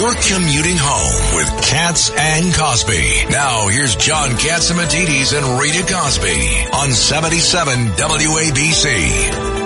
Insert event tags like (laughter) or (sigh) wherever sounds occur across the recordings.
You're commuting home with Cats and Cosby. Now here's John Catsimatidis and Rita Cosby on 77 WABC.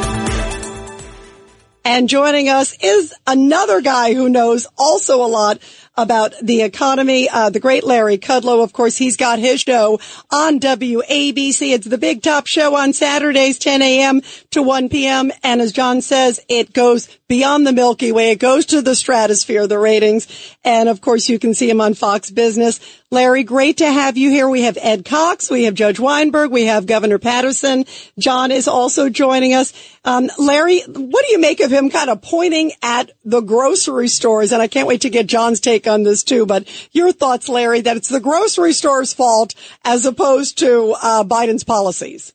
And joining us is another guy who knows also a lot about the economy. Uh, the great Larry Kudlow, of course, he's got his show on WABC. It's the big top show on Saturdays, 10 a.m. to 1 p.m. And as John says, it goes beyond the Milky Way. It goes to the stratosphere, the ratings. And of course, you can see him on Fox Business. Larry, great to have you here. We have Ed Cox. We have Judge Weinberg. We have Governor Paterson. John is also joining us. Um, Larry, what do you make of him kind of pointing at the grocery stores? And I can't wait to get John's take on this too. But your thoughts, Larry, that it's the grocery store's fault as opposed to uh, Biden's policies?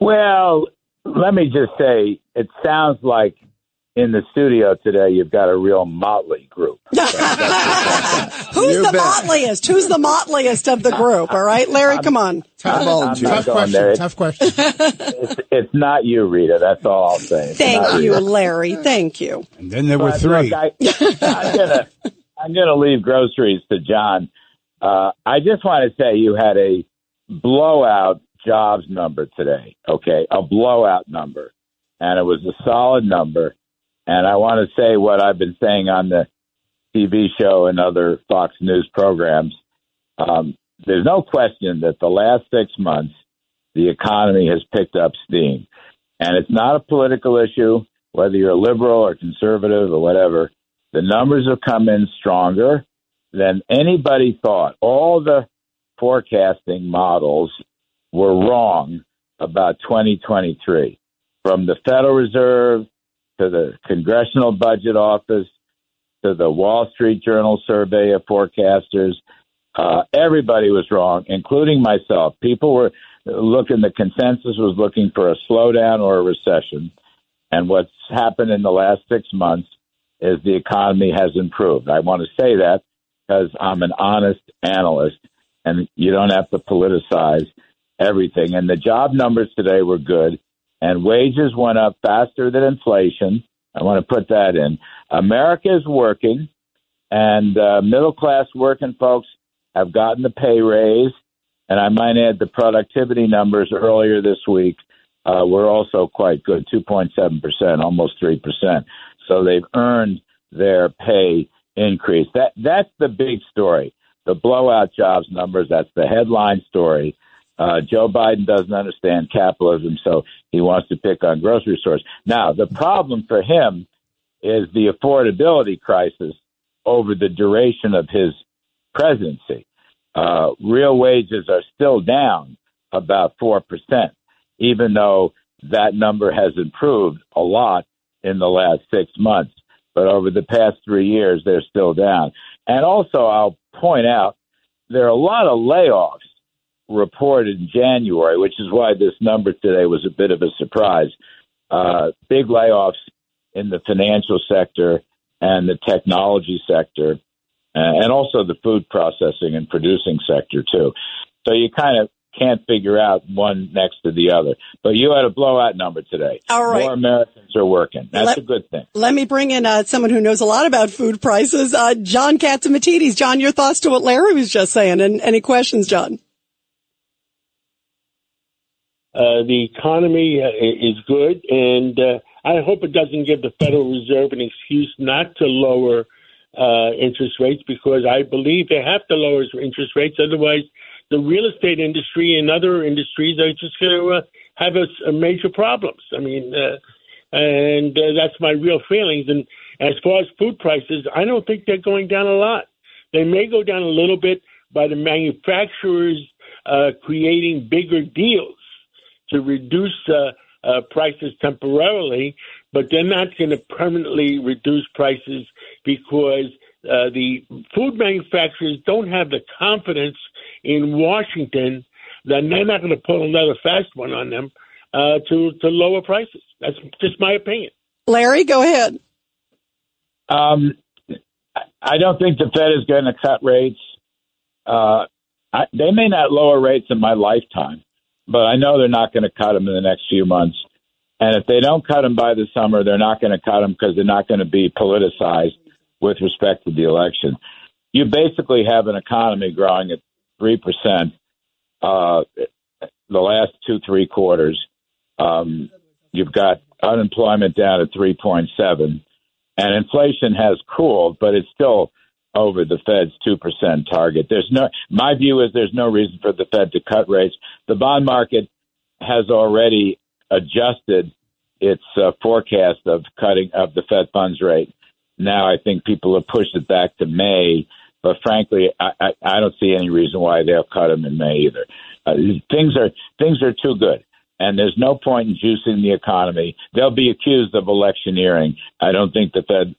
Well, let me just say, it sounds like in the studio today, you've got a real motley group. (laughs) Who's You the bet. motliest? Who's the motliest of the group? All right, Larry, come on. Tough, I'm not tough question. there. Tough question. (laughs) It's, it's not you, Rita. That's all I'll say. It's Thank you, Larry. Thank you. And then there were three. Look, I, I'm gonna I'm gonna leave groceries to John. Uh, I just want to say you had a blowout jobs number today. Okay, a blowout number, and it was a solid number. And I want to say what I've been saying on the TV show and other Fox News programs. Um, there's no question that the last six months, the economy has picked up steam. And it's not a political issue, whether you're a liberal or conservative or whatever. The numbers have come in stronger than anybody thought. All the forecasting models were wrong about 2023, from the Federal Reserve to the Congressional Budget Office to the Wall Street Journal survey of forecasters. Uh, everybody was wrong, including myself. People were looking, the consensus was looking for a slowdown or a recession. And what's happened in the last six months is the economy has improved. I want to say that because I'm an honest analyst and you don't have to politicize everything. And the job numbers today were good and wages went up faster than inflation. I want to put that in. America is working and uh, middle class working folks have gotten the pay raise. And I might add the productivity numbers earlier this week uh, were also quite good 2.7%, almost 3%. So they've earned their pay increase. That That's the big story. The blowout jobs numbers, that's the headline story. Uh, Joe Biden doesn't understand capitalism, so he wants to pick on grocery stores. Now, the problem for him is the affordability crisis over the duration of his presidency. Uh, real wages are still down about 4%, even though that number has improved a lot in the last six months. But over the past three years, they're still down. And also, I'll point out there are a lot of layoffs reported in January, which is why this number today was a bit of a surprise. Uh, big layoffs in the financial sector and the technology sector, uh, and also the food processing and producing sector, too. So you kind of can't figure out one next to the other. But you had a blowout number today. All right. More Americans are working. That's Let- a good thing. Let me bring in uh, someone who knows a lot about food prices, uh, John Catsimatidis. John, your thoughts to what Larry was just saying, and any questions, John? Uh, the economy uh, is good, and uh, I hope it doesn't give the Federal Reserve an excuse not to lower uh, interest rates because I believe they have to lower interest rates. Otherwise, the real estate industry and other industries are just going to uh, have a, a major problems. I mean, uh, and uh, that's my real feelings. And as far as food prices, I don't think they're going down a lot. They may go down a little bit by the manufacturers uh, creating bigger deals to reduce uh, uh, prices temporarily, but they're not going to permanently reduce prices because uh, the food manufacturers don't have the confidence in Washington that they're not going to pull another fast one on them uh, to to lower prices. That's just my opinion. Larry, go ahead. Um, I don't think the Fed is going to cut rates. Uh, I, they may not lower rates in my lifetime, but I know they're not going to cut them in the next few months. And if they don't cut them by the summer, they're not going to cut them because they're not going to be politicized with respect to the election. You basically have an economy growing at three percent uh, the last two three quarters. Um, you've got unemployment down at three point seven, and inflation has cooled, but it's still over the Fed's two percent target. There's no. My view is there's no reason for the Fed to cut rates. The bond market has already adjusted its uh, forecast of cutting of the Fed funds rate. Now I think people have pushed it back to May, but frankly, I, I, I don't see any reason why they'll cut them in May either. Uh, things are things are too good, and there's no point in juicing the economy. They'll be accused of electioneering. I don't think the Fed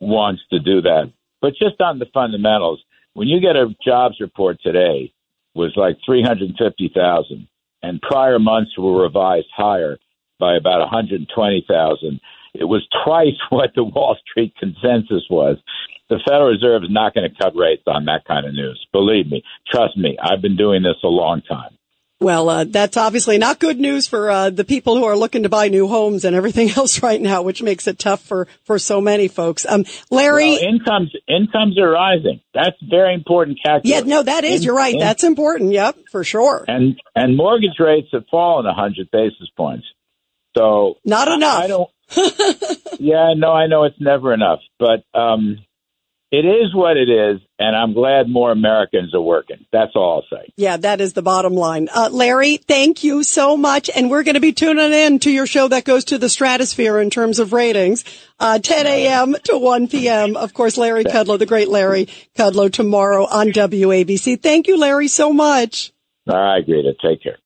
wants to do that. But just on the fundamentals, when you get a jobs report today, was like 350,000 and prior months were revised higher by about 120,000. It was twice (laughs) what the Wall Street consensus was. The Federal Reserve is not going to cut rates on that kind of news. Believe me. Trust me. I've been doing this a long time. Well, uh, that's obviously not good news for uh, the people who are looking to buy new homes and everything (laughs) else right now, which makes it tough for for so many folks. Um, Larry, well, incomes incomes are rising. That's very important calculus. Yeah, no, that is. In, you're right. In, that's important. Yep, for sure. And and mortgage rates have fallen 100 basis points. So not enough. I, I don't. (laughs) yeah, no, I know it's never enough, but um, it is what it is, and I'm glad more Americans are working. That's all I'll say. Yeah, that is the bottom line. Uh, Larry, thank you so much, and we're going to be tuning in to your show that goes to the stratosphere in terms of ratings, uh, 10 a.m. to 1 p.m. Of course, Larry Kudlow, the great Larry Kudlow, tomorrow on WABC. Thank you, Larry, so much. All right, Greta. Take care.